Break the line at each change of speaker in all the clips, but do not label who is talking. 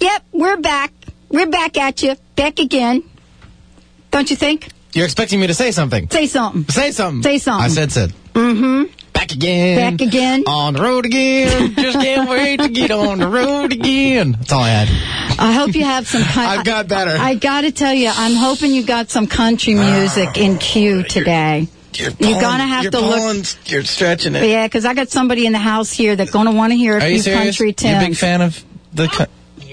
Yep, we're back. We're back at you. Back again. Don't you think?
You're expecting me to say something.
Say something.
Say something.
Say something.
I said said.
Mm-hmm.
Back again.
Back again.
On the road again. Just can't wait to get on the road again. That's all I had.
I hope you have some. Con-
I've got better.
I, I got to tell you, I'm hoping you got some country music in queue today.
You're,
You're gonna have to look-
pulling, You're stretching it.
Yeah, because I got somebody in the house here that's to want to hear a
Are
few country
You a big fan of the...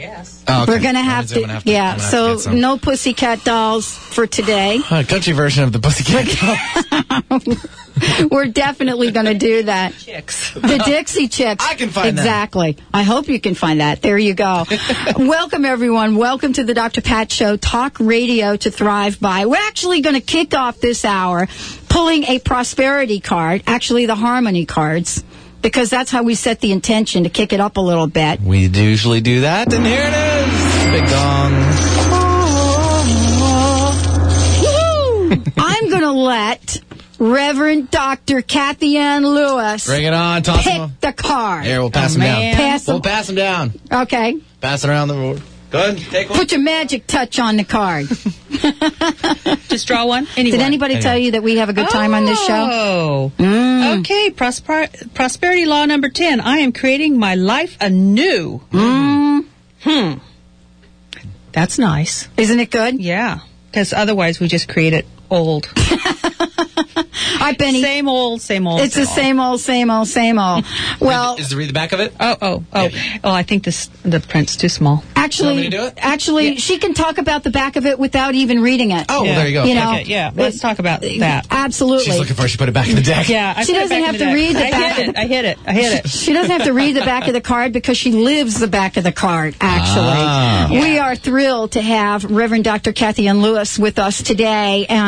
Co- oh, okay.
We're gonna have to,
gonna have to-
yeah.
gonna have
So
get some.
no pussycat dolls for today.
Uh, country version of the Pussycat Dolls.
We're definitely going to do that.
Chicks.
The Dixie Chicks.
I can find that.
exactly. I hope you can find that. There you go. Welcome everyone. Welcome to the Dr. Pat Show. Talk radio to thrive by. We're actually going to kick off this hour pulling a prosperity card. Actually, the harmony cards. Because that's how we set the intention to kick it up a little bit.
we usually do that, and here it is. Big gong.
I'm going to let Reverend Dr. Kathy Ann Lewis
Bring it on. Toss
pick
them.
the card.
Here, we'll pass
Oh,
them
man.
down.
Pass
We'll
them.
pass them down.
Okay.
Pass it around the road. Go. Take.
Put your magic touch on the card.
Just draw one. Anyone.
Did anybody tell you that we have a good time on this show?
Oh.
Mm.
Okay, prosper- prosperity law number 10. I am creating my life anew.
Mm.
Hmm. That's nice.
Isn't it good?
Yeah. Because otherwise we just create it old.
Hi, Benny.
Same old, same old.
it's the same old, same old, same old. Well,
Is the read the back of it?
Oh, oh, oh. Oh, I think this the print's too small.
actually,
want me to do it?
actually,
Yeah.
she can talk about the back of it without even reading it.
Oh, well, there you go.
You know,
Okay, yeah. Let's talk about that.
Absolutely.
She's looking for it. She put it back in the deck.
Yeah, I
She
put
doesn't
back
have
in
to
deck.
read the
I
back
hit
of
it. I hit it. I hit it.
She doesn't have to read the back of the card because she lives the back of the card, actually.
Ah.
We are thrilled to have Reverend Dr. Kathy Ann Lewis with us today. And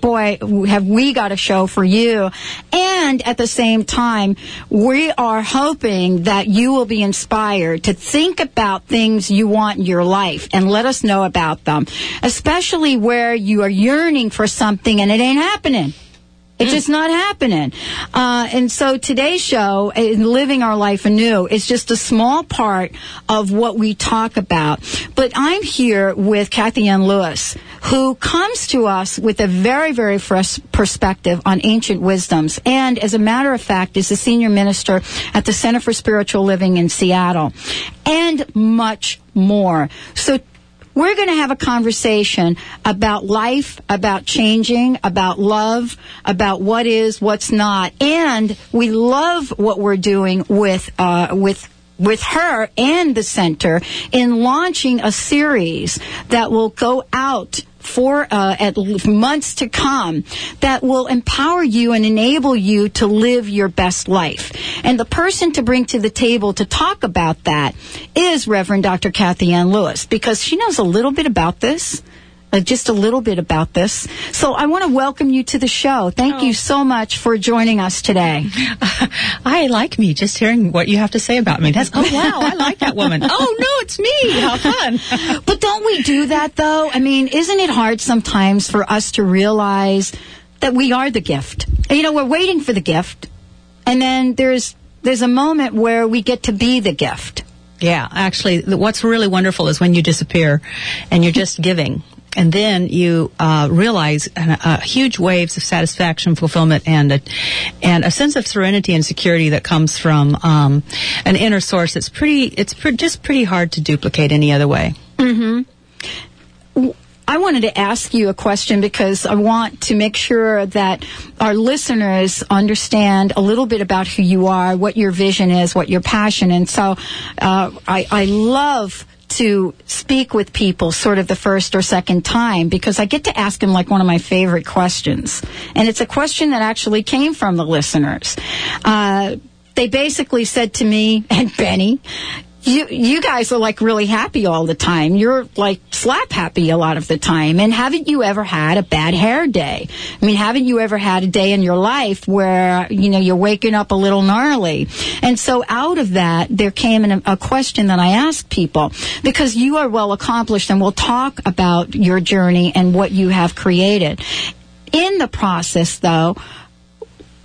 boy, have we got a show for you. And at the same time, we are hoping that you will be inspired to think about things you want in your life and let us know about them, especially where you are yearning for something and it ain't happening. It's just not happening. Uh, and so today's show, Living Our Life Anew, is just a small part of what we talk about. But I'm here with Kathy Ann Lewis, who comes to us with a very, very fresh perspective on ancient wisdoms. And as a matter of fact, is the senior minister at the Center for Spiritual Living in Seattle. And much more. So we're going to have a conversation about life, about changing, about love, about what is, what's not, and we love what we're doing with uh, with with her and the center in launching a series that will go out for uh, at months to come that will empower you and enable you to live your best life. And the person to bring to the table to talk about that is Reverend Dr. Kathy Ann Lewis because she knows a little bit about this. Uh, just a little bit about this. So I want to welcome you to the show. Thank you so much for joining us today.
I like me just hearing what you have to say about me. That's oh wow, I like that woman. Oh no, it's me. How fun.
But don't we do that though? I mean, isn't it hard sometimes for us to realize that we are the gift? You know, we're waiting for the gift, and then there's there's a moment where we get to be the gift.
Yeah, actually, what's really wonderful is when you disappear and you're just giving. And then you uh, realize uh, huge waves of satisfaction, fulfillment, and a, and a sense of serenity and security that comes from um, an inner source. It's pretty. It's pre- just pretty hard to duplicate any other way. Hmm.
I wanted to ask you a question because I want to make sure that our listeners understand a little bit about who you are, what your vision is, what your passion. And so, uh, I, I love to speak with people sort of the first or second time because I get to ask them like one of my favorite questions. And it's a question that actually came from the listeners. Uh, they basically said to me and Benny, you you guys are like really happy all the time. You're like slap happy a lot of the time. And haven't you ever had a bad hair day? I mean, haven't you ever had a day in your life where you know you're waking up a little gnarly? And so out of that, there came an, a question that I asked people because you are well accomplished, and we'll talk about your journey and what you have created. In the process, though,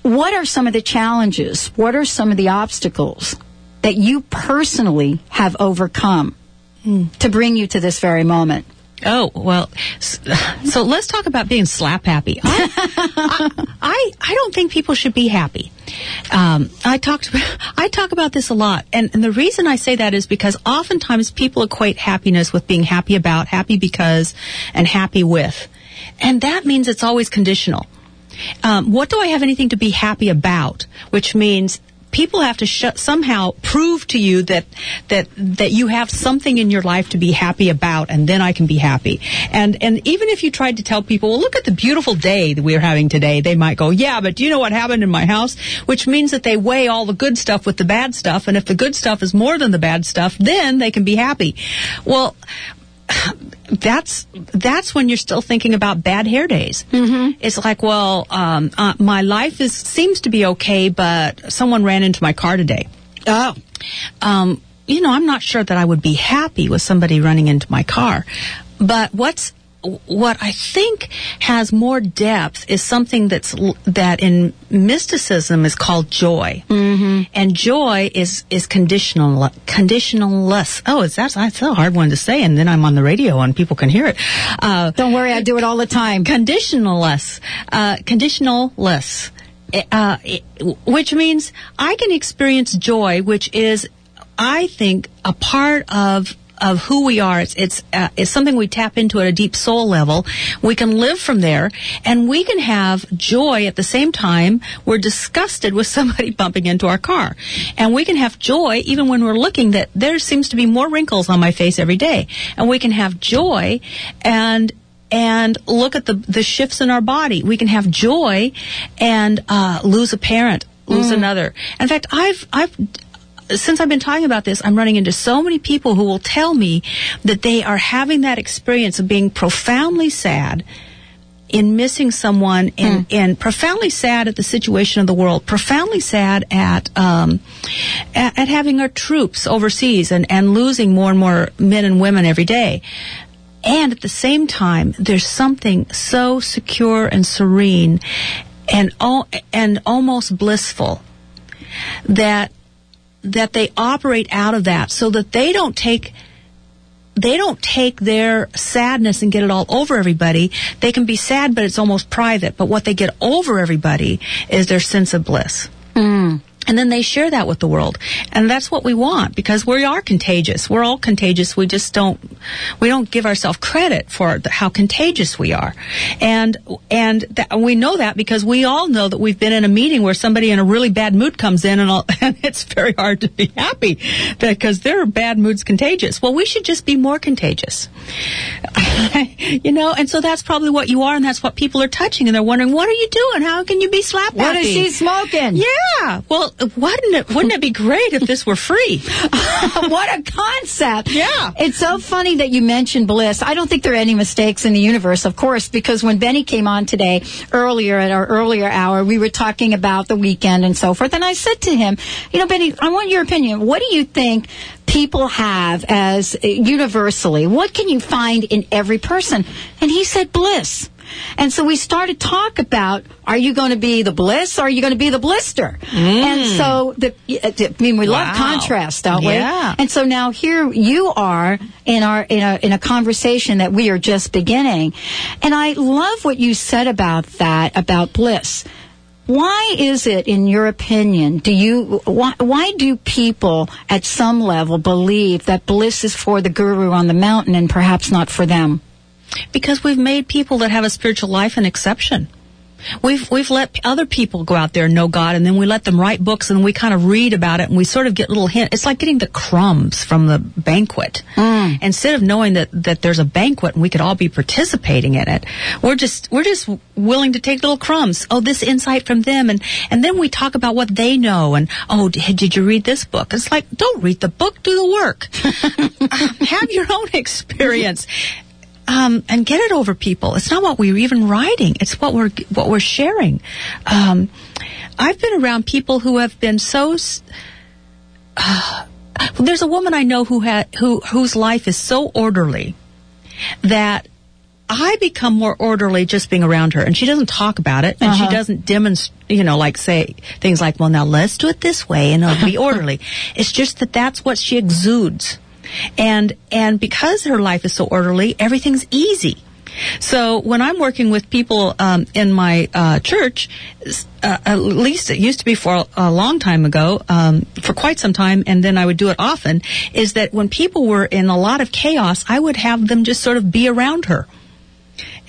what are some of the challenges? What are some of the obstacles? That you personally have overcome mm. to bring you to this very moment?
Oh well, so let's talk about being slap happy. I, I, I, don't think people should be happy. Um, I talked I talk about this a lot, and, and the reason I say that is because oftentimes people equate happiness with being happy about, happy because, and happy with, and that means it's always conditional. Um, what do I have anything to be happy about? Which means people have to sh- somehow prove to you that that that you have something in your life to be happy about, and then I can be happy. And and even if you tried to tell people, well, look at the beautiful day that we're having today, they might go, yeah, but do you know what happened in my house? Which means that they weigh all the good stuff with the bad stuff, and if the good stuff is more than the bad stuff, then they can be happy. Well, that's that's when you're still thinking about bad hair days. Mm-hmm. It's like, well, um, uh, my life is seems to be okay, but someone ran into my car today.
Oh,
um, you know, I'm not sure that I would be happy with somebody running into my car. But what's what I think has more depth is something that's that in mysticism is called joy,
mm-hmm.
and joy is is conditional conditionalless. Oh, it's that's that's a hard one to say, and then I'm on the radio and people can hear it.
Uh, Don't worry, I do it all the time.
Conditionalless, uh, conditionalless, uh, which means I can experience joy, which is I think a part of of who we are. It's it's uh, it's something we tap into at a deep soul level. We can live from there, and we can have joy at the same time. We're disgusted with somebody bumping into our car, and we can have joy even when we're looking that there seems to be more wrinkles on my face every day, and we can have joy and and look at the the shifts in our body. We can have joy and uh, lose a parent, lose mm. another. In fact, I've I've since I've been talking about this, I'm running into so many people who will tell me that they are having that experience of being profoundly sad in missing someone and, mm. and profoundly sad at the situation of the world, profoundly sad at, um, at, at having our troops overseas and, and losing more and more men and women every day. And at the same time, there's something so secure and serene and, and almost blissful that that they operate out of that so that they don't take they don't take their sadness and get it all over everybody. They can be sad, but it's almost private. But what they get over everybody is their sense of bliss.
Mm.
And then they share that with the world. And that's what we want because we are contagious. We're all contagious. We just don't, we don't give ourselves credit for how contagious we are. And, and that, we know that because we all know that we've been in a meeting where somebody in a really bad mood comes in and, all, and it's very hard to be happy because their bad mood's contagious. Well, we should just be more contagious. you know, and so that's probably what you are and that's what people are touching and they're wondering, what are you doing? How can you be slap
What is she smoking?
Yeah. Well, wouldn't it, wouldn't it be great if this were free?
what a concept.
Yeah.
It's so funny that you mentioned bliss. I don't think there are any mistakes in the universe, of course, because when Benny came on today, earlier at our earlier hour, we were talking about the weekend and so forth. And I said to him, you know, Benny, I want your opinion. What do you think people have as universally? What can you find in every person? And he said bliss. And so we started talk about, are you going to be the bliss or are you going to be the blister?
Mm.
And so, the, I mean, we wow. love contrast, don't we?
Yeah.
And so now here you are in our, in a, in a conversation that we are just beginning. And I love what you said about that, about bliss. Why is it, in your opinion, do you why, why do people at some level believe that bliss is for the guru on the mountain and perhaps not for them?
Because we've made people that have a spiritual life an exception. We've we've let other people go out there and know God, and then we let them write books, and we kind of read about it, and we sort of get little hint. It's like getting the crumbs from the banquet. Mm. Instead of knowing that that there's a banquet and we could all be participating in it, we're just we're just willing to take little crumbs. Oh, this insight from them, and and then we talk about what they know, and oh, d- did you read this book? It's like don't read the book, do the work. Have your own experience um, and get it over people. It's not what we're even writing; it's what we're what we're sharing. Um, I've been around people who have been so. Uh, there's a woman I know who had who whose life is so orderly that I become more orderly just being around her, and she doesn't talk about it, and she doesn't demonstrate, you know, like say things like, "Well, now let's do it this way," and it'll be orderly. It's just that that's what she exudes, and and because her life is so orderly, everything's easy. So when I'm working with people um, in my uh, church, uh, at least it used to be for a, long time ago, um, for quite some time, and then I would do it often. Is that when people were in a lot of chaos, I would have them just sort of be around her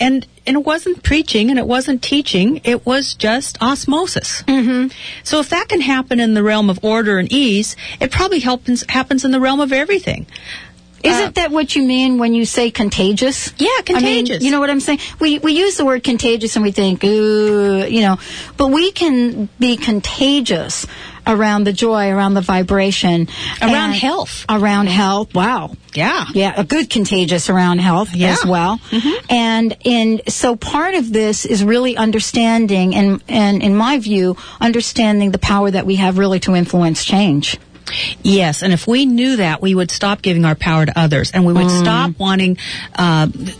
and and it wasn't preaching and it wasn't teaching it was just osmosis mm-hmm. so if that can happen in the realm of order and ease it probably happens happens in the realm of everything
Isn't that what you mean when you say contagious?
Yeah,
I mean,
contagious.
you know what I'm saying? We we use the word contagious and we think, ooh, you know, but we can be contagious around the joy, around the vibration,
Around health.
around health. Wow.
yeah
Yeah, a good contagious around health
Yeah.
as well. Mm-hmm. And in so part of this is really understanding and and in my view, understanding the power that we have really to influence change.
Yes, and if we knew that, we would stop giving our power to others, and we would stop wanting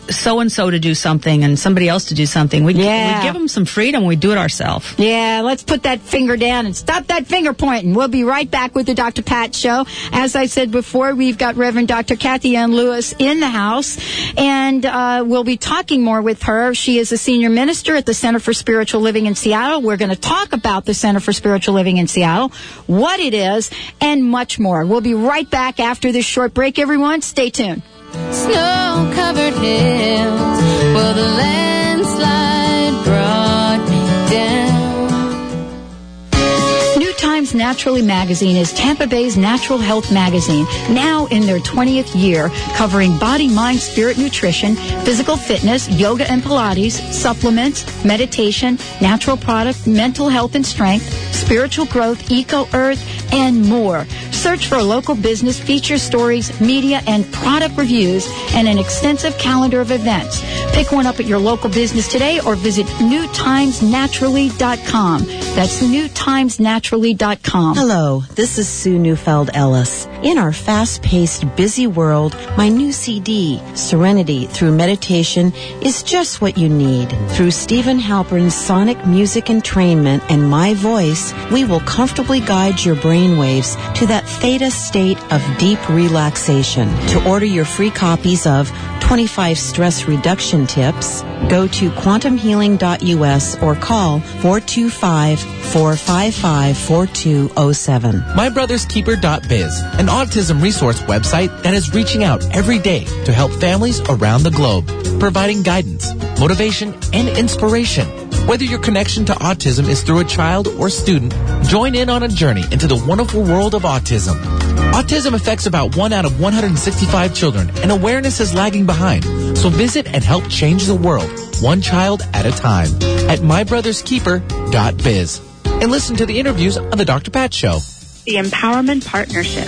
so and so to do something and somebody else to do something. We'd,
Yeah.
give them some freedom. We'd do it ourselves.
Yeah, let's put that finger down and stop that finger pointing. We'll be right back with the Dr. Pat Show. As I said before, we've got Reverend Dr. Kathy Ann Lewis in the house, and uh, we'll be talking more with her. She is a senior minister at the Center for Spiritual Living in Seattle. We're going to talk about the Center for Spiritual Living in Seattle, what it is, and much more. We'll be right back after this short break, everyone. Stay tuned.
Snow covered hills. Well, the landslide brought me down.
New Times Naturally magazine is Tampa Bay's natural health magazine, now in their 20th year, covering body, mind, spirit, nutrition, physical fitness, yoga and Pilates, supplements, meditation, natural product, mental health and strength, spiritual growth, eco earth, and more. Search for local business feature stories, media, and product reviews, and an extensive calendar of events. Pick one up at your local business today or visit newtimesnaturally.com. That's newtimesnaturally.com.
Hello, this is Sue Neufeld Ellis. In our fast-paced, busy world, my new CD, Serenity Through Meditation, is just what you need. Through Steven Halpern's sonic music entrainment and my voice, we will comfortably guide your brainwaves to that theta state of deep relaxation. To order your free copies of 25 Stress Reduction Tips, go to quantumhealing.us or call 425-455-4207.
MyBrothersKeeper.biz, an autism resource website that is reaching out every day to help families around the globe, providing guidance, motivation, and inspiration. Whether your connection to autism is through a child or student, join in on a journey into the wonderful world of autism. Autism affects about 1 out of 165 children, and awareness is lagging behind. So visit and help change the world, one child at a time, at mybrotherskeeper.biz. And listen to the interviews on The Dr. Pat Show.
the Empowerment Partnership,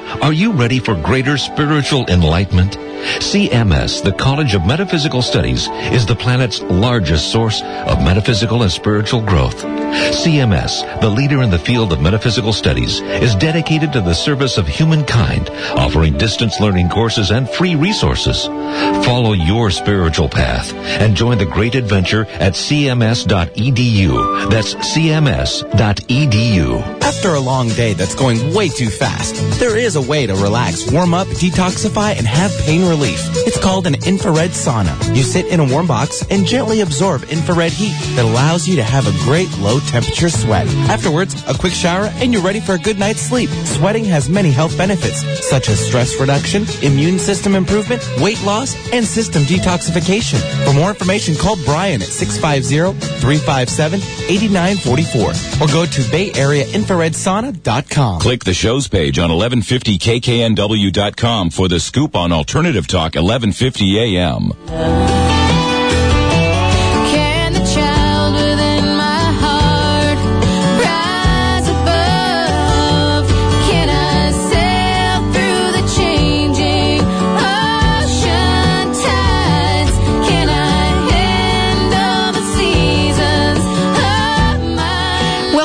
Are you ready for greater spiritual enlightenment? CMS, the College of Metaphysical Studies, is the planet's largest source of metaphysical and spiritual growth. CMS, the leader in the field of metaphysical studies, is dedicated to the service of humankind, offering distance learning courses and free resources. Follow your spiritual path and join the great adventure at cms.edu. That's cms.edu.
After a long day that's going way too fast, there is a way to relax, warm up, detoxify, and have pain relief. It's called an infrared sauna. You sit in a warm box and gently absorb infrared heat that allows you to have a great low temperature sweat. Afterwards, a quick shower and you're ready for a good night's sleep. Sweating has many health benefits, such as stress reduction, immune system improvement, weight loss, and system detoxification. For more information, call Brian at 650-357-8944 or go to BayAreaInfraredSauna.com.
Click the show's page on 1150kknw.com for the scoop on Alternative Talk 1150 AM.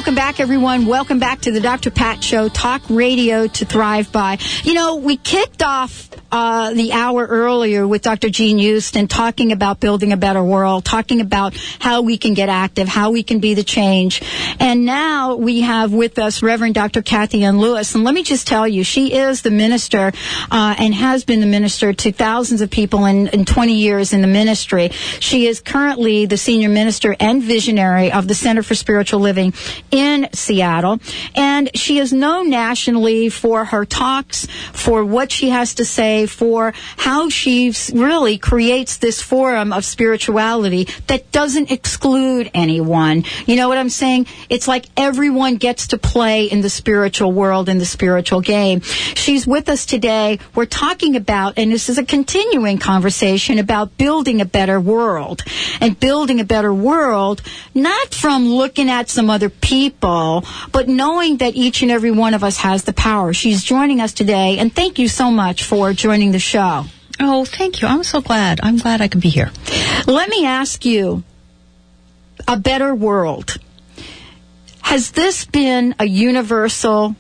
Welcome back, everyone. Welcome back to the Dr. Pat Show, talk radio to thrive by. You know, we kicked off uh, the hour earlier with Dr. Jean Houston talking about building a better world, talking about how we can get active, how we can be the change. And now we have with us Reverend Dr. Kathy Ann Lewis. And let me just tell you, she is the minister uh, and has been the minister to thousands of people in, in 20 years in the ministry. She is currently the senior minister and visionary of the Center for Spiritual Living in Seattle. And she is known nationally for her talks, for what she has to say, for how she really creates this forum of spirituality that doesn't exclude anyone. You know what I'm saying? It's like everyone gets to play in the spiritual world, in the spiritual game. She's with us today. We're talking about, and this is a continuing conversation about building a better world. And building a better world, not from looking at some other people, but knowing that each and every one of us has the power. She's joining us today, and thank you so much for joining the show.
Oh, thank you. I'm so glad. I'm glad I could be here.
Let me ask you a better world. Has this been a universal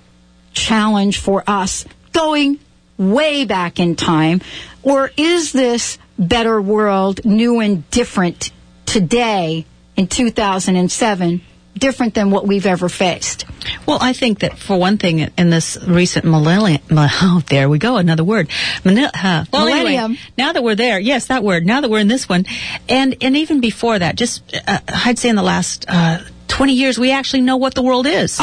challenge for us going way back in time? Or is this better world new and different today in 2007, different than what we've ever faced?
Well, I think that for one thing, in this recent millennium, oh, there we go, another word. Mani- uh, well, anyway, now that we're there, yes, that word. Now that we're in this one, and and even before that, just uh, I'd say in the last uh, twenty years, we actually know what the world is,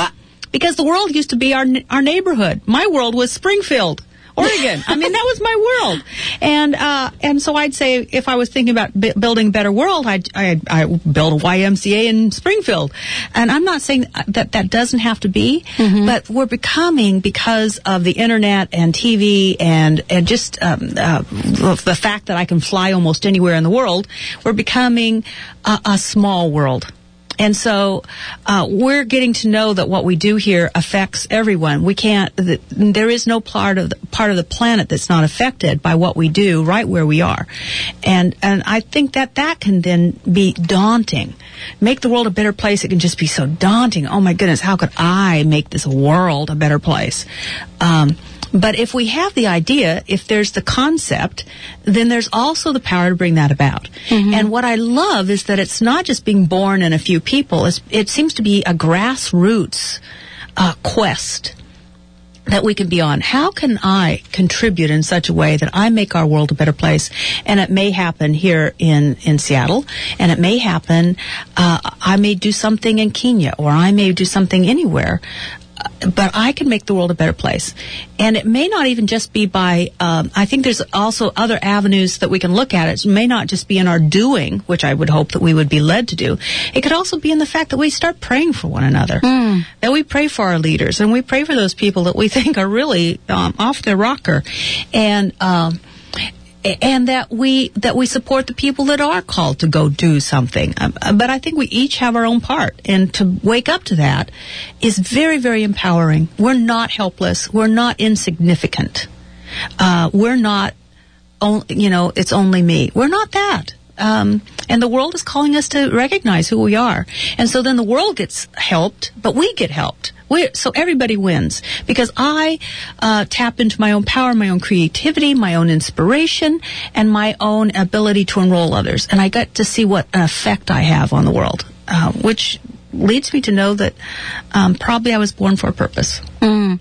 because the world used to be our our neighborhood. My world was Springfield. Oregon. I mean, that was my world, and uh, and so I'd say if I was thinking about b- building a better world, I'd, I'd I build a YMCA in Springfield, and I'm not saying that that doesn't have to be, but we're becoming because of the internet and TV and and just um, uh, the fact that I can fly almost anywhere in the world, we're becoming a, a small world. And so uh, we're getting to know that what we do here affects everyone. We can't. th there is no part of the, part of the planet that's not affected by what we do right where we are, and and I think that that can then be daunting. Make the world a better place. It can just be so daunting. Oh my goodness, how could I make this world a better place? Um, but if we have the idea, if there's the concept, then there's also the power to bring that about. And what I love is that it's not just being born in a few people. It's, it seems to be a grassroots uh, quest that we can be on. How can I contribute in such a way that I make our world a better place? And it may happen here in, in Seattle, and it may happen, uh, I may do something in Kenya, or I may do something anywhere. But I can make the world a better place. And it may not even just be by, um, I think there's also other avenues that we can look at. It may not just be in our doing, which I would hope that we would be led to do. It could also be in the fact that we start praying for one another. That we pray for our leaders and we pray for those people that we think are really um, off their rocker. And, um, and that we that we support the people that are called to go do something. Um, uh, but I think we each have our own part, and to wake up to that is very very empowering. We're not helpless. We're not insignificant. Uh, we're not, on, you know, it's only me. We're not that. Um, and the world is calling us to recognize who we are. And so then the world gets helped, but we get helped. We so everybody wins because I uh, tap into my own power, my own creativity, my own inspiration, and my own ability to enroll others. And I get to see what an effect I have on the world, uh, which leads me to know that um, probably I was born for a purpose.
Mm.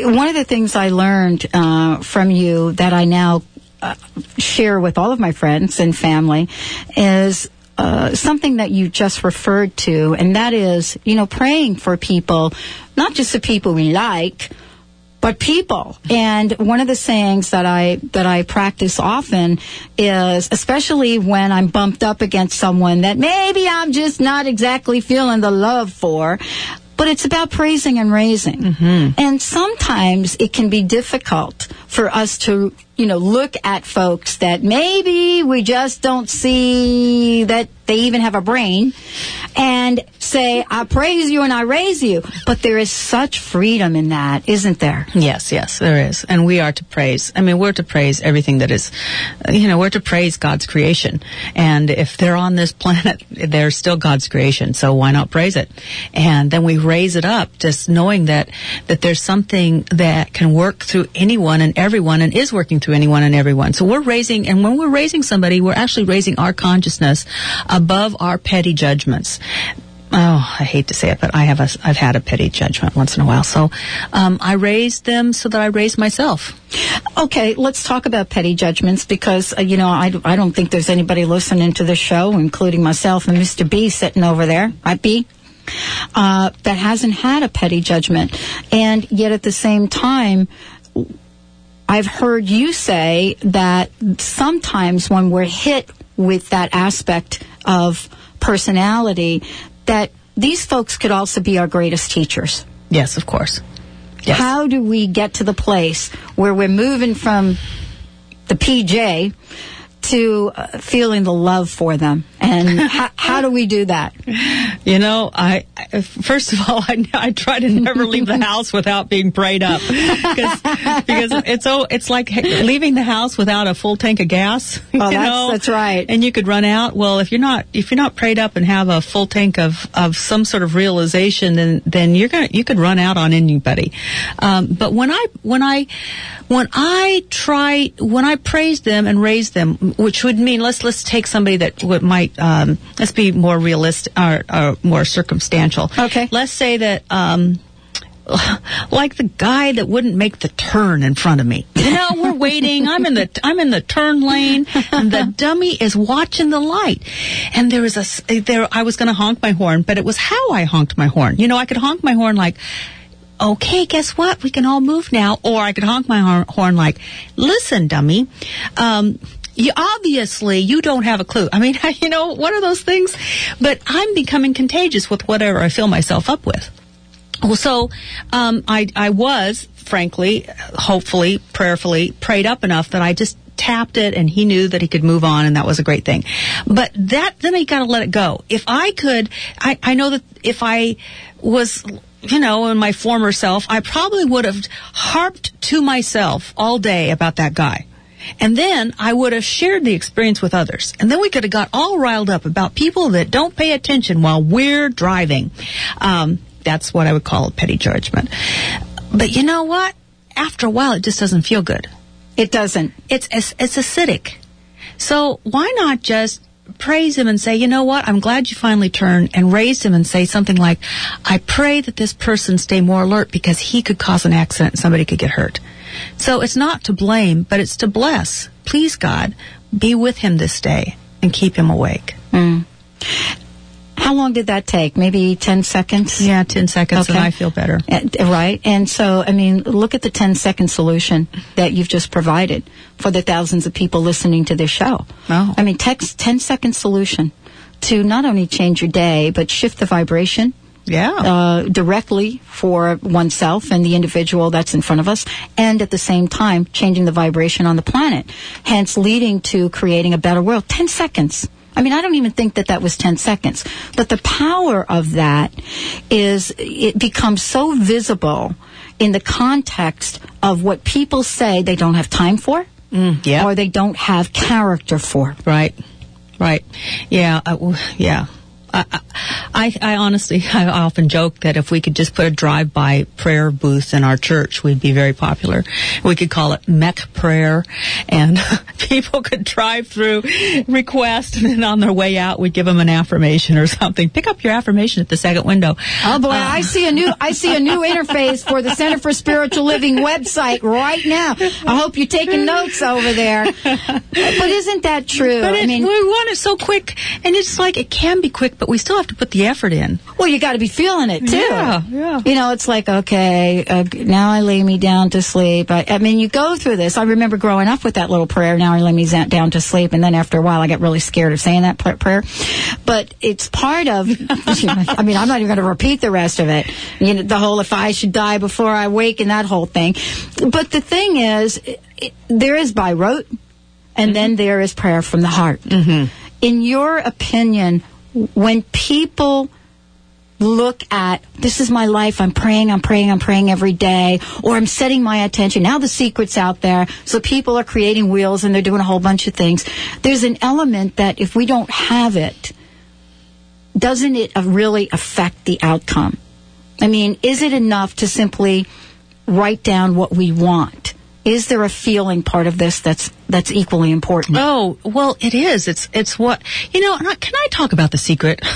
One of the things I learned uh, from you that I now uh, share with all of my friends and family is uh, something that you just referred to, and that is, you know, praying for people, not just the people we like, but people. And one of the sayings that I that I practice often is, especially when I'm bumped up against someone that maybe I'm just not exactly feeling the love for. But it's about praising and raising.
Mm-hmm.
And sometimes it can be difficult for us to, you know, look at folks that maybe we just don't see that they even have a brain and say, I praise you and I raise you. But there is such freedom in that, isn't there?
Yes, yes, there is. And we are to praise. I mean, we're to praise everything that is, you know, we're to praise God's creation. And if they're on this planet, they're still God's creation. So why not praise it? And then we raise it up, just knowing that, that there's something that can work through anyone and everyone and is working through anyone and everyone. So we're raising, and when we're raising somebody, we're actually raising our consciousness above our petty judgments oh, I hate to say it, but I have a, I've had a petty judgment once in a while. So, um, I raised them so that I raised myself.
Okay, let's talk about petty judgments because, uh, you know, I, I don't think there's anybody listening to the show, including myself and Mr. B sitting over there. Right, B? Uh, that hasn't had a petty judgment. And yet at the same time, I've heard you say that sometimes when we're hit with that aspect of personality, that these folks could also be our greatest teachers.
Yes, of course. Yes.
How do we get to the place where we're moving from the PJ to uh, feeling the love for them? And how, how do we do that?
You know, I first of all, I, I try to never leave the house without being prayed up because it's so it's like leaving the house without a full tank of gas.
Oh, that's-
know?
that's right.
And you could run out. Well, if you're not if you're not prayed up and have a full tank of of some sort of realization, then then you're gonna you could run out on anybody. Um, but when I when I when I try when I praise them and raise them, which would mean let's let's take somebody that would, might um, let's be more realistic or, or more circumstantial.
Okay.
Let's say that. Um, like the guy that wouldn't make the turn in front of me. You know, we're waiting. I'm in the I'm in the turn lane, and the dummy is watching the light. And there was a there. I was going to honk my horn, but it was how I honked my horn. You know, I could honk my horn like. Okay, guess what? We can all move now. Or I could honk my horn like, listen, dummy, um, you obviously you don't have a clue. I mean, you know, what are those things? But I'm becoming contagious with whatever I fill myself up with. Well, so um, I I was frankly, hopefully, prayerfully prayed up enough that I just tapped it and he knew that he could move on and that was a great thing. But that then I got to let it go. If I could, I I know that if I was you know, in my former self, I probably would have harped to myself all day about that guy. And then I would have shared the experience with others. And then we could have got all riled up about people that don't pay attention while we're driving. Um, that's what I would call a petty judgment. But you know what? After a while, it just doesn't feel good.
It doesn't.
It's it's, it's acidic. So why not just praise him and say, you know what? I'm glad you finally turned and raise him and say something like, I pray that this person stay more alert because he could cause an accident and somebody could get hurt. So it's not to blame, but it's to bless. Please God, be with him this day and keep him awake.
Mm. How long did that take? Maybe 10 seconds?
Yeah, 10 seconds and I feel better.
Right. And so, I mean, look at the 10 second solution that you've just provided for the thousands of people listening to this show.
Oh.
I mean, text 10 second solution to not only change your day, but shift the vibration
Yeah.
uh, directly for oneself and the individual that's in front of us, and at the same time changing the vibration on the planet, hence leading to creating a better world. 10 seconds. I mean, I don't even think that that was 10 seconds. But the power of that is it becomes so visible in the context of what people say they don't have time for
yeah.
or they don't have character for.
Right. Right. Yeah. Uh, yeah. I, I, I honestly, I often joke that if we could just put a drive-by prayer booth in our church, we'd be very popular. We could call it McPrayer, and people could drive through, request, and then on their way out, we'd give them an affirmation or something. Pick up your affirmation at the second window.
Oh boy, uh, I see a new I see a new interface for the Center for Spiritual Living website right now. I hope you're taking notes over there. But isn't that true?
But
I mean,
we want it so quick, and it's like it can be quick, but we still have to put the effort in.
well, you got to be feeling it too.
Yeah, yeah.
You know, it's like okay, uh, now I lay me down to sleep. I, I mean, you go through this. I remember growing up with that little prayer. Now I lay me down to sleep, and then after a while, I get really scared of saying that pr- prayer. But it's part of. I mean, I'm not even going to repeat the rest of it. You know, the whole "if I should die before I wake" and that whole thing. But the thing is, it, there is by rote, and then there is prayer from the heart. Mm-hmm. In your opinion, when people look at this is my life. I'm praying i'm praying i'm praying every day or i'm setting my attention. Now the secret's out there so people are creating wheels and they're doing a whole bunch of things. There's an element that if we don't have it doesn't it uh, really affect the outcome? I mean is it enough to simply write down what we want? Is there a feeling part of this that's that's equally important
Oh well, it is. It's it's what you know. and Can I talk about the secret?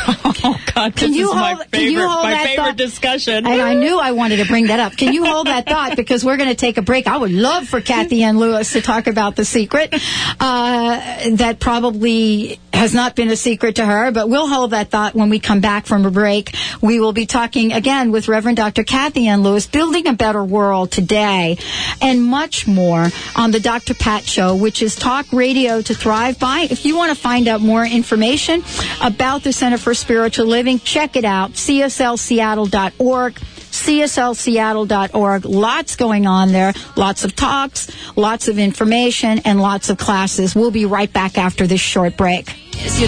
Oh God,
Can
this
you
is my
hold- can you
favorite, my
that
favorite
thought?
discussion.
And I knew I wanted to bring that up. Can you hold that thought? Because we're going to take a break. I would love for Kathy Ann Lewis to talk about the secret. Uh, that probably has not been a secret to her, but we'll hold that thought when we come back from a break. We will be talking again with Reverend Dr. Kathy Ann Lewis, Building a Better World today, and much more on the Dr. Pat Show, which is talk radio to thrive by. If you want to find out more information about the Center for Spiritual Living, check it out, cslseattle.org cslseattle.org. Lots going on there. Lots of talks, lots of information, and lots of classes. We'll be right back after this short break.
Yes,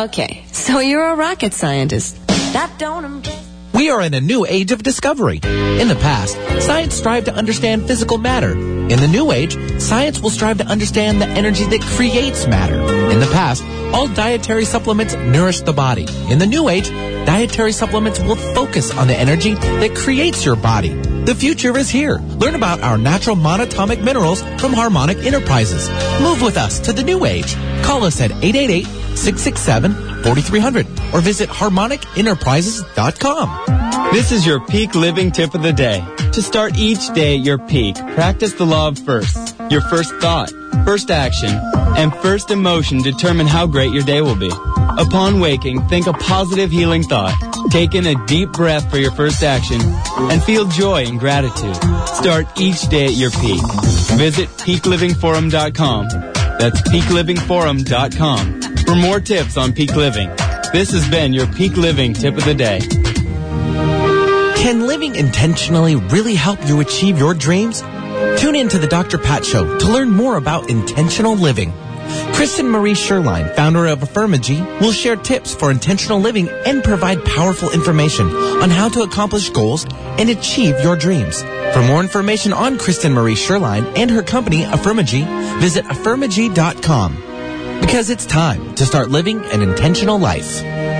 Okay, so you're a rocket scientist. That don't impress.
We are in a new age of discovery. In the past, science strived to understand physical matter. In the new age, science will strive to understand the energy that creates matter. In the past, all dietary supplements nourish the body. In the new age, dietary supplements will focus on the energy that creates your body. The future is here. Learn about our natural monatomic minerals from Harmonic Enterprises. Move with us to the new age. Call us at 888 667 4300 or visit harmonicenterprises.com.
This is your peak living tip of the day. To start each day at your peak, practice the law of first. Your first thought, first action, and first emotion determine how great your day will be. Upon waking, think a positive healing thought. Take in a deep breath for your first action and feel joy and gratitude. Start each day at your peak. Visit peaklivingforum.com. That's peaklivingforum.com for more tips on peak living. This has been your peak living tip of the day.
Can living intentionally really help you achieve your dreams? Tune in to the Dr. Pat Show to learn more about intentional living. Kristen Marie Sherline, founder of Affirmagy, will share tips for intentional living and provide powerful information on how to accomplish goals and achieve your dreams. For more information on Kristen Marie Sherline and her company, Affirmagy, visit affirmagy.com. Because it's time to start living an intentional life.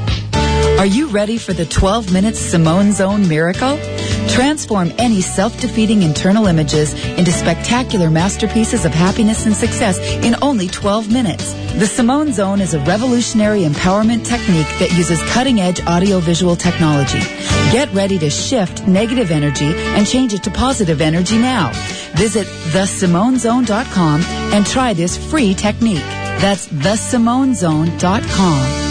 Are you ready for the 12 minute Simone Zone miracle? Transform any self-defeating internal images into spectacular masterpieces of happiness and success in only 12 minutes. The Simone Zone is a revolutionary empowerment technique that uses cutting-edge audio-visual technology. Get ready to shift negative energy and change it to positive energy now. Visit thesimonezone.com and try this free technique. That's thesimonezone.com.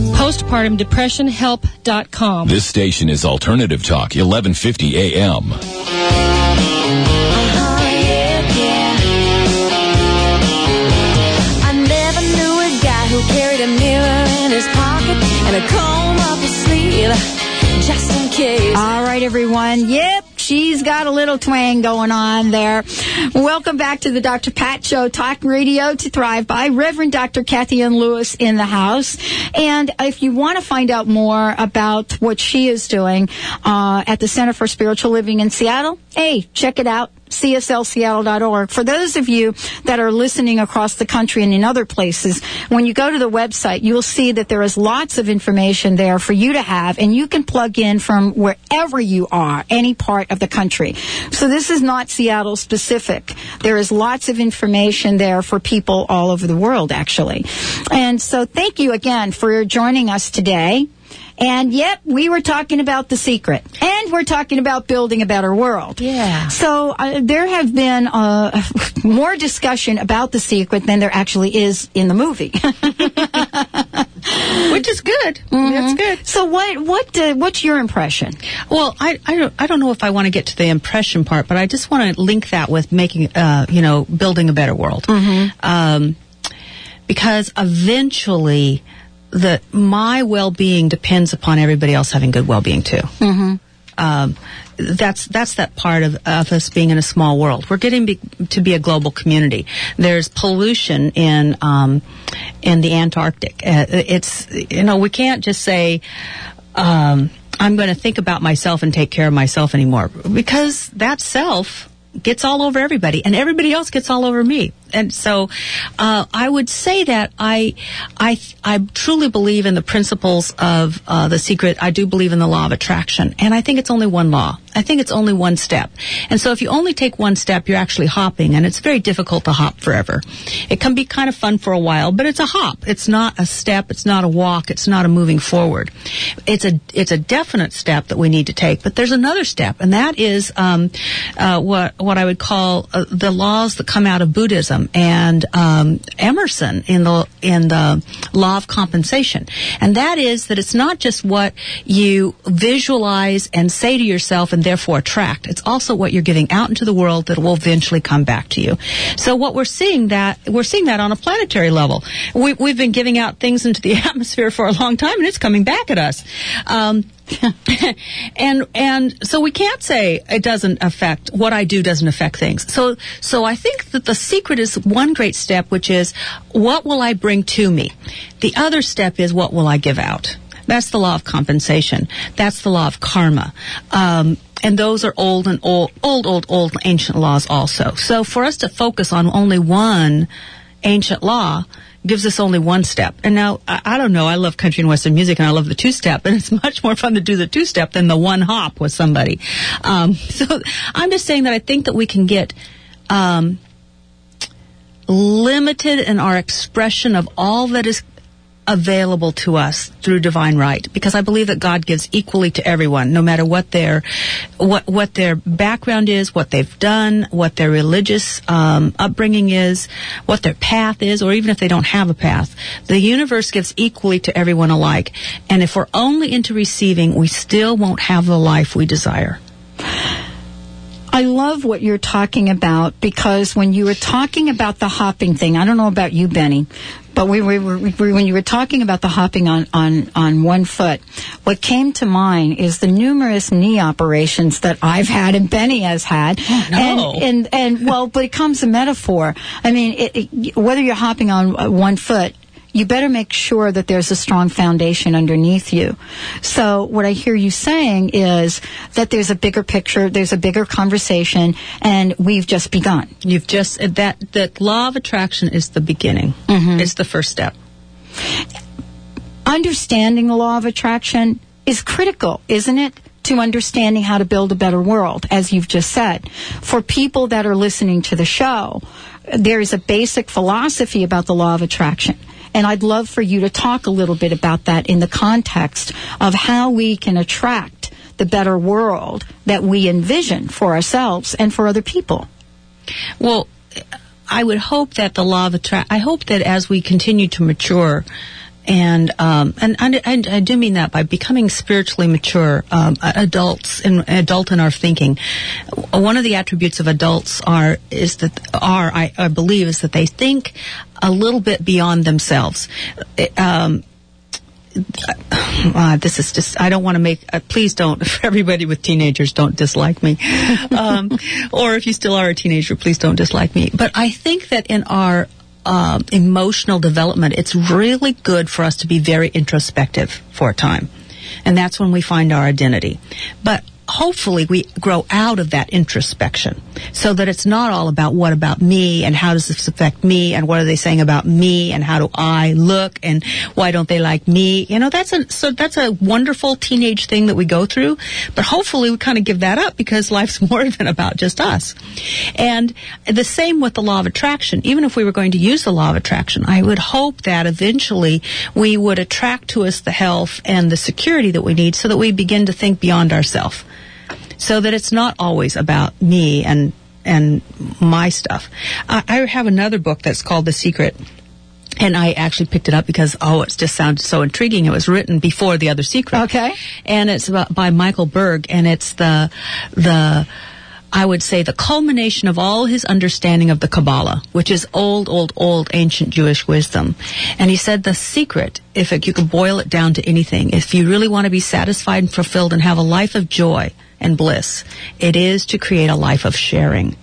postpartumdepressionhelp.com.
This station is Alternative Talk, 1150 AM.
I never knew a guy who carried a mirror in his pocket and a comb up his sleeve just in case.
All right, everyone. Yep, she's got a little twang going on there. Welcome back to the Dr. Pat Show, Talk Radio to Thrive by Reverend Dr. Kathy Ann Lewis in the house. And if you want to find out more about what she is doing uh, at the Center for Spiritual Living in Seattle, hey, check it out cslseattle.org. For those of you that are listening across the country and in other places, when you go to the website, you will see that there is lots of information there for you to have, and you can plug in from wherever you are, any part of the country. So this is not Seattle specific. There is lots of information there for people all over the world, actually. And so thank you again for joining us today. And yep, we were talking about the secret, and we're talking about building a better world.
Yeah.
So uh, there have been uh, more discussion about the secret than there actually is in the movie.
Which is good. That's good.
So what what uh, what's your impression?
Well, I, I don't I don't know if I want to get to the impression part, but I just want to link that with making uh, you know building a better world, um, because eventually the my well being depends upon everybody else having good well being too.
Mm-hmm.
Um, that's that's that part of, of us being in a small world. We're getting be, to be a global community. There's pollution in um, in the Antarctic. Uh, it's you know we can't just say. Um, I'm going to think about myself and take care of myself anymore because that self gets all over everybody and everybody else gets all over me. And so, uh, I would say that I, I, I truly believe in the principles of uh, the secret. I do believe in the law of attraction, and I think it's only one law. I think it's only one step. And so, if you only take one step, you're actually hopping, and it's very difficult to hop forever. It can be kind of fun for a while, but it's a hop. It's not a step. It's not a walk. It's not a moving forward. It's a it's a definite step that we need to take. But there's another step, and that is um, uh, what what I would call uh, the laws that come out of Buddhism and um, Emerson in the in the law of compensation, and that is that it's not just what you visualize and say to yourself and therefore attract. It's also what you're giving out into the world that will eventually come back to you. So what we're seeing that we're seeing that on a planetary level. We, we've been giving out things into the atmosphere for a long time, and it's coming back at us. Um, and and so we can't say it doesn't affect what I do doesn't affect things. So so I think that the secret is one great step, which is what will I bring to me. The other step is what will I give out. That's the law of compensation. That's the law of karma. Um, and those are old and old, old, old, old ancient laws also. So for us to focus on only one ancient law gives us only one step. And now, I, I don't know, I love country and western music and I love the two step, and it's much more fun to do the two step than the one hop with somebody. Um, so I'm just saying that I think that we can get, um, limited in our expression of all that is available to us through divine right. Because I believe that God gives equally to everyone no matter what their what what their background is what they've done what their religious um, upbringing is what their path is or even if they don't have a path. The universe gives equally to everyone alike. And if we're only into receiving we still won't have the life we desire
I love what you're talking about because when you were talking about the hopping thing, I don't know about you, Benny, but we, we, were we, when you were talking about the hopping on, on, on one foot, what came to mind is the numerous knee operations that I've had and Benny has had.
Oh, no.
And, and, and, well, but it comes a metaphor. I mean, it, it, whether you're hopping on one foot, you better make sure that there's a strong foundation underneath you. So what I hear you saying is that there's a bigger picture, there's a bigger conversation, and we've just begun.
You've just that that law of attraction is the beginning. Mm-hmm. It's the first step.
Understanding the law of attraction is critical, isn't it? To understanding how to build a better world, as you've just said. For people that are listening to the show, there is a basic philosophy about the law of attraction. And I'd love for you to talk a little bit about that in the context of how we can attract the better world that we envision for ourselves and for other people.
Well, I would hope that the law of attract. I hope that as we continue to mature, and um, and I, I, I do mean that by becoming spiritually mature um, adults and adult in our thinking. One of the attributes of adults are is that are I, I believe is that they think a little bit beyond themselves. Um, uh, this is just, I don't want to make, uh, please don't, everybody with teenagers, don't dislike me. Um, or if you still are a teenager, please don't dislike me. But I think that in our um, emotional development, it's really good for us to be very introspective for a time. And that's when we find our identity. But hopefully we grow out of that introspection so that it's not all about what about me and how does this affect me and what are they saying about me and how do I look and why don't they like me? You know that's a so that's a wonderful teenage thing that we go through but hopefully we kind of give that up because life's more than about just us. And the same with the law of attraction. Even if we were going to use the law of attraction I would hope that eventually we would attract to us the health and the security that we need so that we begin to think beyond ourselves so that it's not always about me and and my stuff. I, I have another book that's called The Secret. And I actually picked it up because oh, it just sounded so intriguing. It was written before The Other Secret.
Okay.
And it's about by Michael Berg, and it's the the I would say the culmination of all his understanding of the Kabbalah, which is old, old, old ancient Jewish wisdom. And he said the secret, if it, you could boil it down to anything, if you really want to be satisfied and fulfilled and have a life of joy and bliss, it is to create a life of sharing.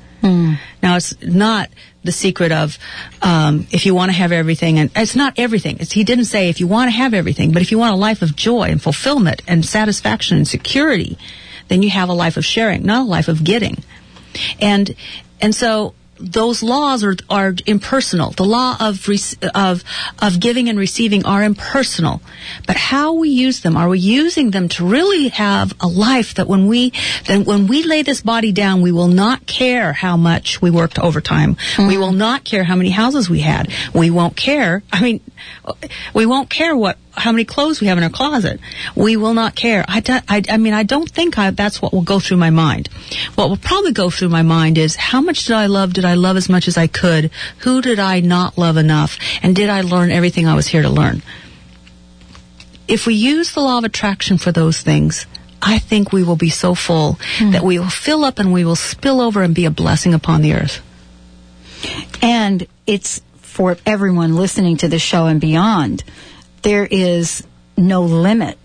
Now, it's not the secret of um, if you want to have everything, and it's not everything. It's, he didn't say if you want to have everything, but if you want a life of joy and fulfillment and satisfaction and security, then you have a life of sharing, not a life of getting. And and so those laws are are impersonal. The law of of of giving and receiving are impersonal. But how we use them, are we using them to really have a life that when we then when we lay this body down, we will not care how much we worked overtime. We hmm. will not care how many houses we had. We won't care. I mean, we won't care what how many clothes we have in our closet. We will not care. I, do, I, I mean, I don't think I, that's what will go through my mind. What will probably go through my mind is how much did I love? Did I love as much as I could? Who did I not love enough? And did I learn everything I was here to learn? If we use the law of attraction for those things, I think we will be so full hmm. that we will fill up and we will spill over and be a blessing upon the earth.
And it's for everyone listening to the show and beyond. There is no limit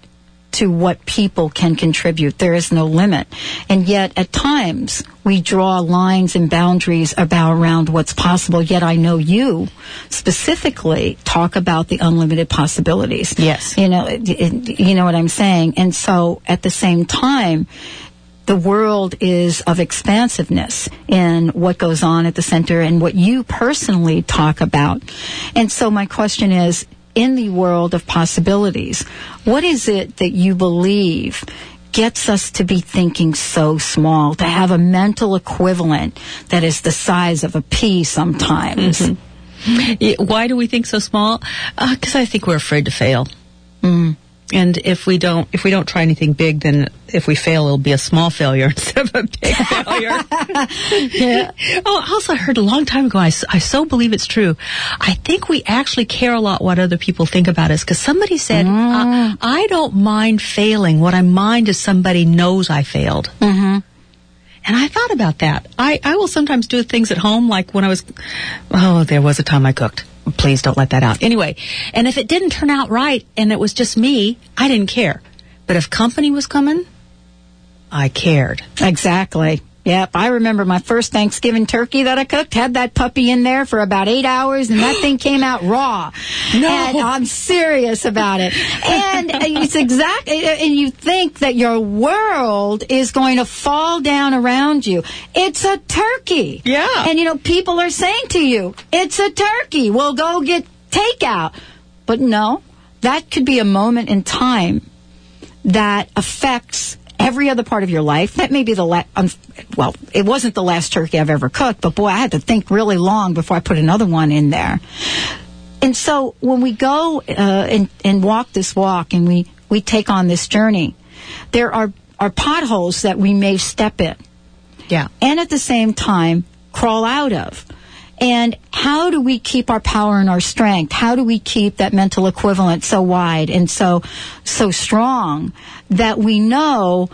to what people can contribute. There is no limit. And yet at times we draw lines and boundaries about around what's possible. Yet I know you specifically talk about the unlimited possibilities.
Yes.
You know, it, it, you know what I'm saying? And so at the same time, the world is of expansiveness in what goes on at the center and what you personally talk about. And so my question is, in the world of possibilities, what is it that you believe gets us to be thinking so small, to have a mental equivalent that is the size of a pea sometimes?
Yeah, Why do we think so small? Because I think we're afraid to fail.
Mm.
And if we don't, if we don't try anything big, then if we fail, it'll be a small failure instead of a big failure.
Yeah.
Oh, also I heard a long time ago. I, I so believe it's true. I think we actually care a lot what other people think about us because somebody said, uh, "I don't mind failing. What I mind is somebody knows I failed."
Mm-hmm.
And I thought about that. I, I will sometimes do things at home, like when I was, oh, there was a time I cooked. Please don't let that out. Anyway, and if it didn't turn out right and it was just me, I didn't care. But if company was coming, I cared.
Exactly. Yep, I remember my first Thanksgiving turkey that I cooked had that puppy in there for about eight hours, and that thing came out raw.
No.
and I'm serious about it. And it's exact. And you think that your world is going to fall down around you. It's a turkey.
Yeah.
And you know, people are saying to you, "It's a turkey. We'll go get takeout." But no, that could be a moment in time that affects every other part of your life. That may be the last, um, well, it wasn't the last turkey I've ever cooked, but boy, I had to think really long before I put another one in there. And so when we go uh, and, and walk this walk and we, we take on this journey, there are, are potholes that we may step in
Yeah.
and at the same time crawl out of. And how do we keep our power and our strength? How do we keep that mental equivalent so wide and so so strong that we know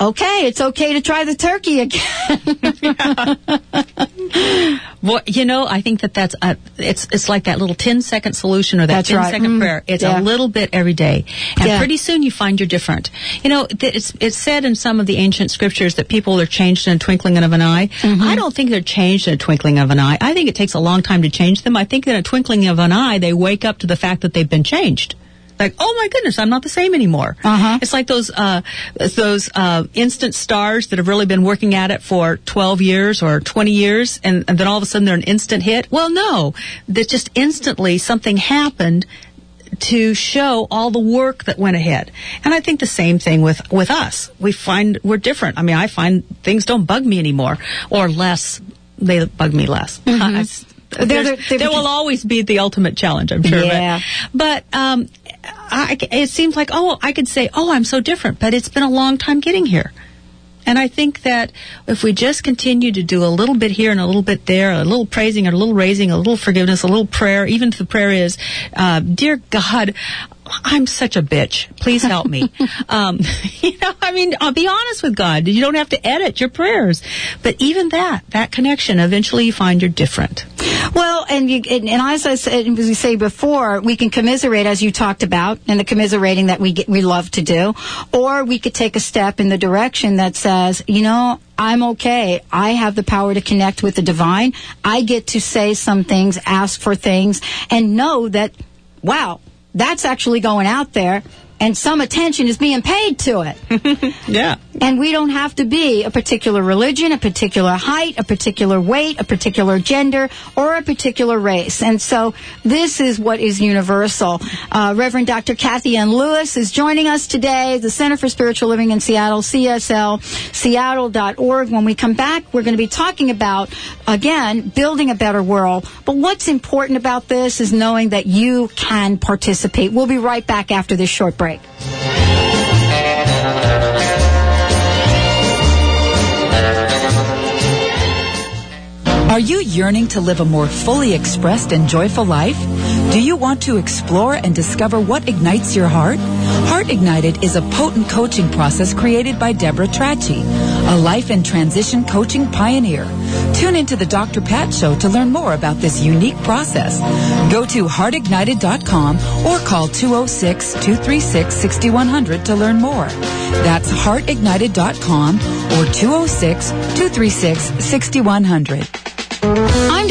okay, it's okay to try the turkey again.
Well, you know, I think that that's uh, it's it's like that little 10 second solution or that
That's
10
right.
second
Mm,
prayer. It's
yeah.
a little bit every day, and
Yeah.
pretty soon you find you're different. You know, it's it's said in some of the ancient scriptures that people are changed in a twinkling of an eye.
Mm-hmm.
I don't think they're changed in a twinkling of an eye. I think it takes a long time to change them. I think in a twinkling of an eye they wake up to the fact that they've been changed. Like, oh my goodness, I'm not the same anymore.
Uh-huh.
It's like those uh, those uh, instant stars that have really been working at it for 12 years or 20 years, and, and then all of a sudden they're an instant hit. Well, no, that just instantly something happened to show all the work that went ahead. And I think the same thing with with us. We find we're different. I mean, I find things don't bug me anymore, or less. They bug me less. There's-
they're- they're-
there will always be the ultimate challenge, I'm sure.
Yeah.
But, but um, I, it seems like, oh, I could say, oh, I'm so different, but it's been a long time getting here. And I think that if we just continue to do a little bit here and a little bit there, a little praising, a little raising, a little forgiveness, a little prayer, even if the prayer is, uh, dear God, I'm such a bitch. Please help me. um, you know, I mean, I'll be honest with God. You don't have to edit your prayers. But even that, that connection, eventually you find you're different.
Well, and you, and, and as I said, as we say before, we can commiserate as you talked about, and the commiserating that we get, we love to do, or we could take a step in the direction that says, you know, I'm okay. I have the power to connect with the divine. I get to say some things, ask for things, and know that, wow, that's actually going out there, and some attention is being paid to it.
Yeah.
And we don't have to be a particular religion, a particular height, a particular weight, a particular gender, or a particular race. And so this is what is universal. Uh, Reverend Dr. Kathy Ann Lewis is joining us today, the Center for Spiritual Living in Seattle, CSL, seattle.org. When we come back, we're going to be talking about, again, building a better world. But what's important about this is knowing that you can participate. We'll be right back after this short break.
Are you yearning to live a more fully expressed and joyful life? Do you want to explore and discover what ignites your heart? Heart Ignited is a potent coaching process created by Deborah Trachy, a life and transition coaching pioneer. Tune into the Dr. Pat Show to learn more about this unique process. Go to heartignited.com or call 206-236-6100 to learn more. That's heartignited.com or 206-236-6100.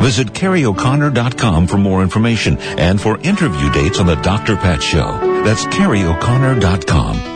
Visit carrieoconnor.com for more information and for interview dates on the Dr. Pat Show. That's CarrieO'Connor.com.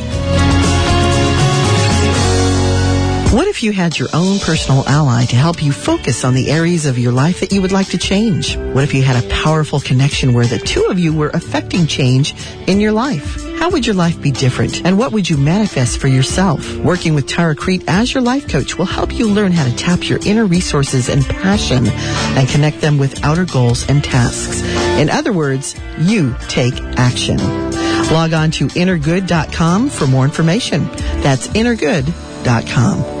What if you had your own personal ally to help you focus on the areas of your life that you would like to change? What if you had a powerful connection where the two of you were affecting change in your life? How would your life be different? And what would you manifest for yourself? Working with Tara Crete as your life coach will help you learn how to tap your inner resources and passion and connect them with outer goals and tasks. In other words, you take action. Log on to innergood.com for more information. That's innergood.com.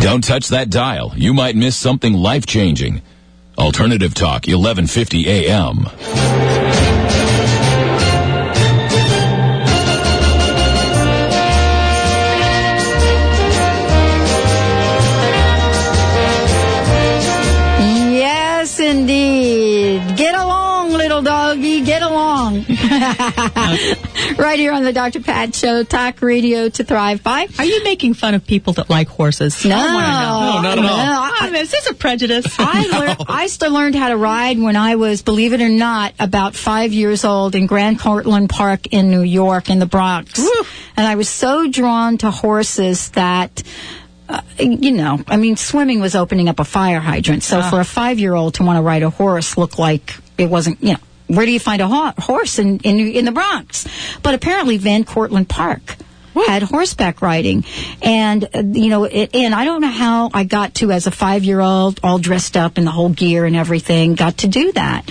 Don't touch that dial. You might miss something life changing. Alternative Talk, 1150 AM.
Yes, indeed. Get along, little doggy. Get along. right here on the Dr. Pat Show, talk radio to thrive by.
Are you making fun of people that like horses?
No,
I know.
No, not at all. No,
I, is this a prejudice?
I, learned, I still learned how to ride when I was, believe it or not, about five years old in Grand Cortlandt Park in New York, in the Bronx. And I was so drawn to horses that. Uh, you know, I mean, swimming was opening up a fire hydrant. So
Ah.
for a five-year-old to want to ride a horse looked like it wasn't, you know, where do you find a ho- horse in, in in the Bronx? But apparently, Van Cortlandt Park had horseback riding, and uh, you know, it, and I don't know how I got to as a five-year-old, all dressed up in the whole gear and everything, got to do that.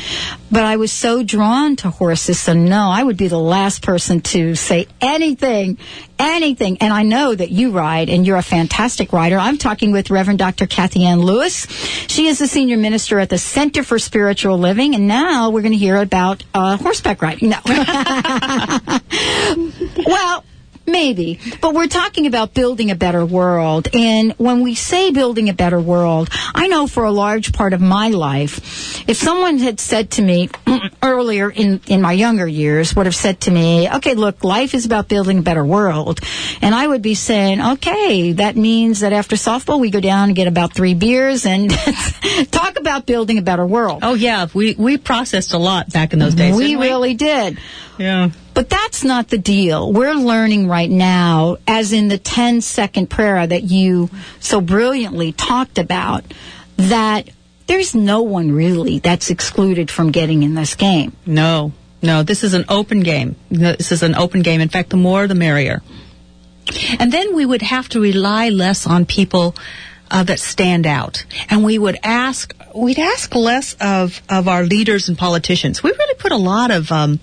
But I was so drawn to horses, so no, I would be the last person to say anything, anything. And I know that you ride, and you're a fantastic rider. I'm talking with Reverend Dr. Kathy Ann Lewis. She is the senior minister at the Center for Spiritual Living, and now we're going to hear about uh, horseback riding. No. well, Maybe. But we're talking about building a better world. And when we say building a better world, I know for a large part of my life, if someone had said to me earlier in, in my younger years, would have said to me, okay, look, life is about building a better world. And I would be saying, okay, that means that after softball, we go down and get about three beers and talk about building a better world.
Oh yeah, we we processed a lot back in those days.
We
we
really did.
Yeah.
But that's not the deal. We're learning right now, as in the 10 second prayer that you so brilliantly talked about, that there's no one really that's excluded from getting in this game.
No, no, this is an open game. This is an open game. In fact, the more the merrier. And then we would have to rely less on people uh, that stand out, and we would ask we'd ask less of of our leaders and politicians. We really put a lot of um,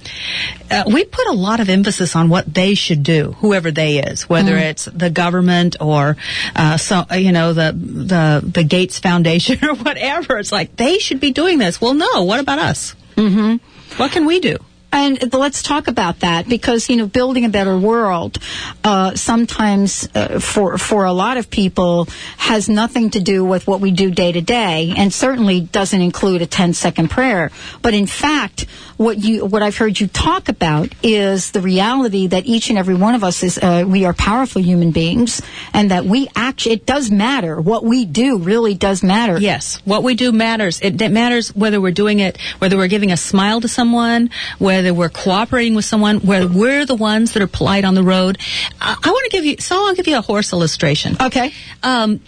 uh, we put a lot of emphasis on what they should do, whoever they is, whether.
Mhm.
it's the government or uh, so uh, you know the the the Gates Foundation or whatever. It's like they should be doing this. Well, no. What about us?
Mm-hmm.
What can we do?
And let's talk about that because you know building a better world uh, sometimes uh, for for a lot of people has nothing to do with what we do day to day, and certainly doesn't include a 10 second prayer. But in fact, what you what I've heard you talk about is the reality that each and every one of us is uh, we are powerful human beings, and that we actually it does matter what we do really does matter.
Yes, what we do matters. It, it matters whether we're doing it, whether we're giving a smile to someone, whether we're cooperating with someone, whether we're the ones that are polite on the road. I, I want to give you, so I'll give you a horse illustration.
Okay.
Um,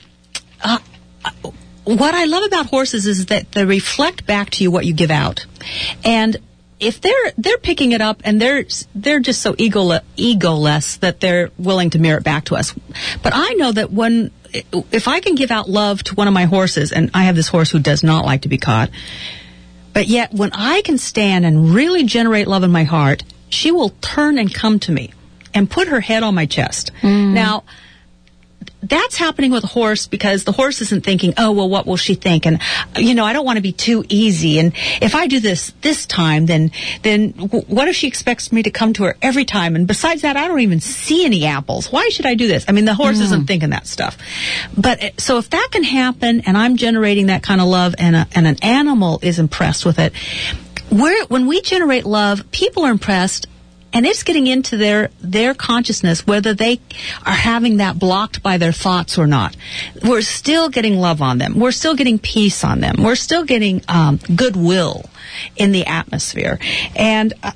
uh, what I love about horses is that they reflect back to you what you give out. And if they're they're picking it up and they're they're just so ego egoless that they're willing to mirror it back to us. But I know that when if I can give out love to one of my horses, and I have this horse who does not like to be caught, but yet when I can stand and really generate love in my heart, she will turn and come to me and put her head on my chest. Mm. Now that's happening with a horse because the horse isn't thinking, oh, well, what will she think? And, you know, I don't want to be too easy. And if I do this this time, then, then w- what if she expects me to come to her every time? And besides that, I don't even see any apples. Why should I do this? I mean, the horse isn't thinking that stuff. But uh, so if that can happen and I'm generating that kind of love and, a, and an animal is impressed with it, we're, when we generate love, people are impressed and it's getting into their their consciousness whether they are having that blocked by their thoughts or not. We're still getting love on them. We're still getting peace on them. We're still getting um, goodwill in the atmosphere. And uh,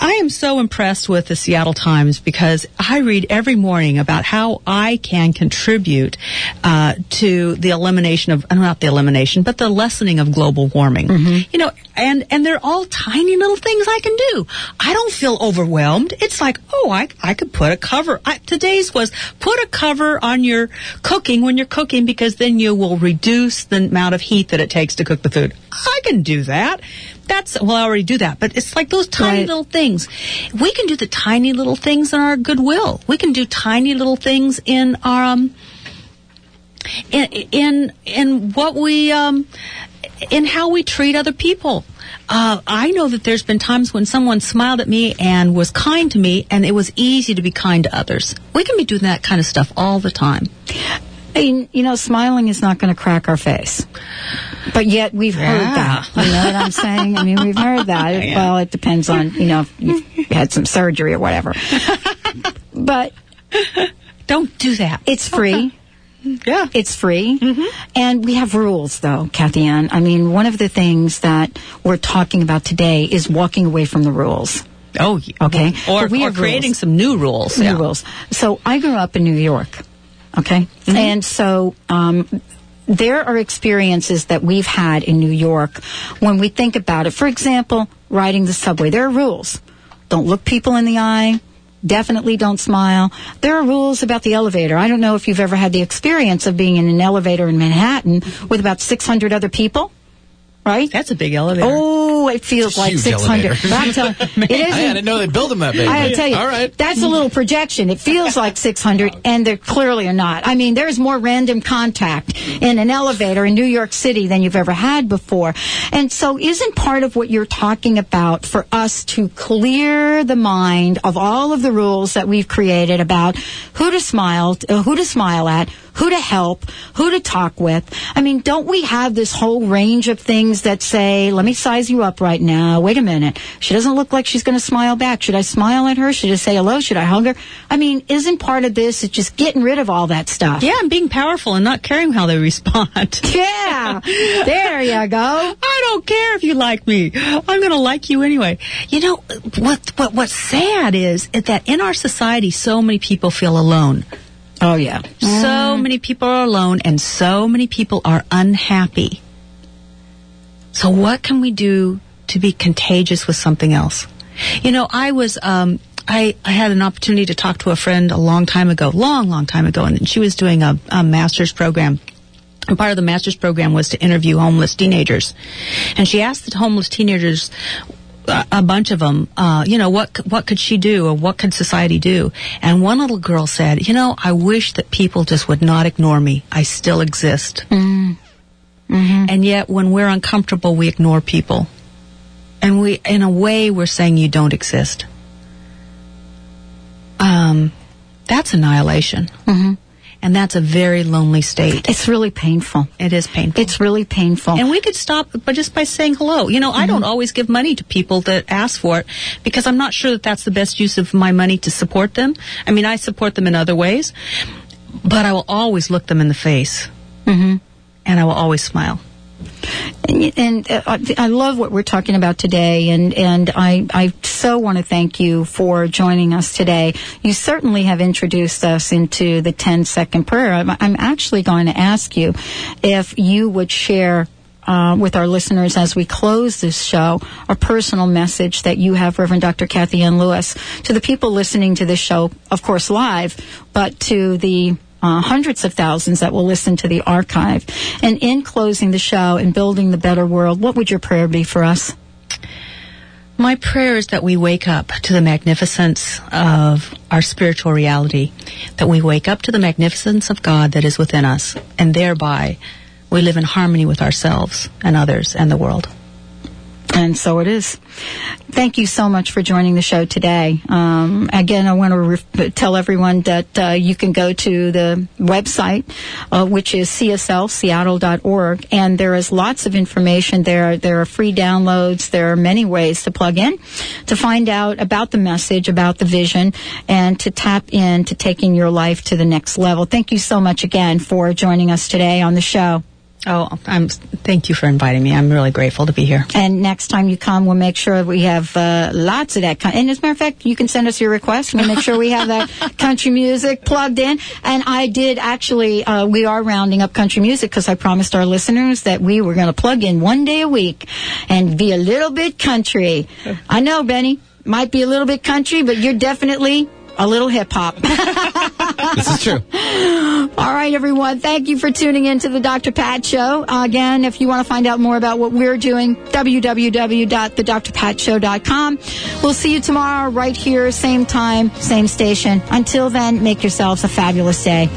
i am so impressed with the seattle times because i read every morning about how i can contribute uh, to the elimination of not the elimination but the lessening of global warming. You know and and they're all tiny little things i can do. I don't feel overwhelmed. It's like oh i, I could put a cover I, today's was put a cover on your cooking when you're cooking because then you will reduce the amount of heat that it takes to cook the food. I can do that. That's well i already do that but it's like those tiny little things. We can do the tiny little things in our goodwill. We can do tiny little things in our um in in in what we um in how we treat other people. Uh, I know that there's been times when someone smiled at me and was kind to me, and it was easy to be kind to others. We can be doing that kind of stuff all the time.
And, you know, smiling is not going to crack our face. But yet we've heard that. You know what I'm saying? I mean, we've heard that.
Yeah.
Well, it depends on, you know, if you've had some surgery or whatever. but
don't do that.
It's free.
Yeah.
It's free. And we have rules, though, Kathy Ann. I mean, one of the things that we're talking about today is walking away from the rules.
Oh,
okay.
Or,
But we have
creating
rules.
some new rules.
New
yeah.
rules. So I grew up in New York. Okay. And so um, there are experiences that we've had in New York when we think about it. For example, riding the subway. There are rules. Don't look people in the eye. Definitely don't smile. There are rules about the elevator. I don't know if you've ever had the experience of being in an elevator in Manhattan with about 600 other people. Right?
That's a big elevator.
Oh, it feels like
Huge
600.
elevator.
But I'm telling-
I didn't know they built them that big.
I tell you,
All right.
that's a little projection. It feels like 600, and they're clearly are not. I mean, there's more random contact in an elevator in New York City than you've ever had before. And so, isn't part of what you're talking about for us to clear the mind of all of the rules that we've created about who to smile, uh, who to smile at, who to help, who to talk with. I mean, don't we have this whole range of things that say, let me size you up right now. Wait a minute. She doesn't look like she's going to smile back. Should I smile at her? Should I say hello? Should I hug her? I mean, isn't part of this is just getting rid of all that stuff?
Yeah, and being powerful and not caring how they respond.
Yeah. there you go.
I don't care if you like me. I'm going to like you anyway. You know what? What? What's sad is that in our society, so many people feel alone.
Oh yeah.
So many people are alone, and so many people are unhappy. So what can we do to be contagious with something else? You know, I was. Um, I, I had an opportunity to talk to a friend a long time ago, long, long time ago, and she was doing a, a master's program. And part of the master's program was to interview homeless teenagers. And she asked the homeless teenagers, a bunch of them, uh, you know, what what could she do or what could society do? And one little girl said, you know, I wish that people just would not ignore me. I still exist. And yet, when we're uncomfortable, we ignore people. And we, in a way, we're saying you don't exist. Um, that's annihilation.
Mm-hmm.
And that's a very lonely state.
It's really painful.
It is painful.
It's really painful.
And we could stop but just by saying hello. You know, I don't always give money to people that ask for it because I'm not sure that that's the best use of my money to support them. I mean, I support them in other ways, but I will always look them in the face.
Mm-hmm.
And I will always smile.
And, and uh, I I love what we're talking about today, and and I I so want to thank you for joining us today. You certainly have introduced us into the 10 second prayer. I'm, I'm actually going to ask you if you would share uh, with our listeners as we close this show, a personal message that you have, Reverend Dr. Kathy Ann Lewis, to the people listening to this show, of course, live, but to the uh, hundreds of thousands that will listen to the archive. And in closing the show and building the better world, what would your prayer be for us?
My prayer is that we wake up to the magnificence of our spiritual reality, that we wake up to the magnificence of God that is within us, and thereby we live in harmony with ourselves and others and the world.
And so it is. Thank you so much for joining the show today. Um, again, I want to re- tell everyone that uh, you can go to the website, uh, which is cslseattle.org, and there is lots of information there. There are free downloads. There are many ways to plug in to find out about the message, about the vision, and to tap in to taking your life to the next level. Thank you so much again for joining us today on the show.
Oh, I'm. Thank you for inviting me. I'm really grateful to be here.
And next time you come, we'll make sure we have uh, lots of that. Con- and as a matter of fact, you can send us your request. We'll make sure we have that country music plugged in. And I did actually. Uh, we are rounding up country music because I promised our listeners that we were going to plug in one day a week and be a little bit country. I know, Benny, might be a little bit country, but you're definitely a little hip hop.
this is true.
All right, everyone. Thank you for tuning in to the Dr. Pat Show. Uh, again, if you want to find out more about what we're doing, www.thedrpatshow.com. We'll see you tomorrow right here, same time, same station. Until then, make yourselves a fabulous day.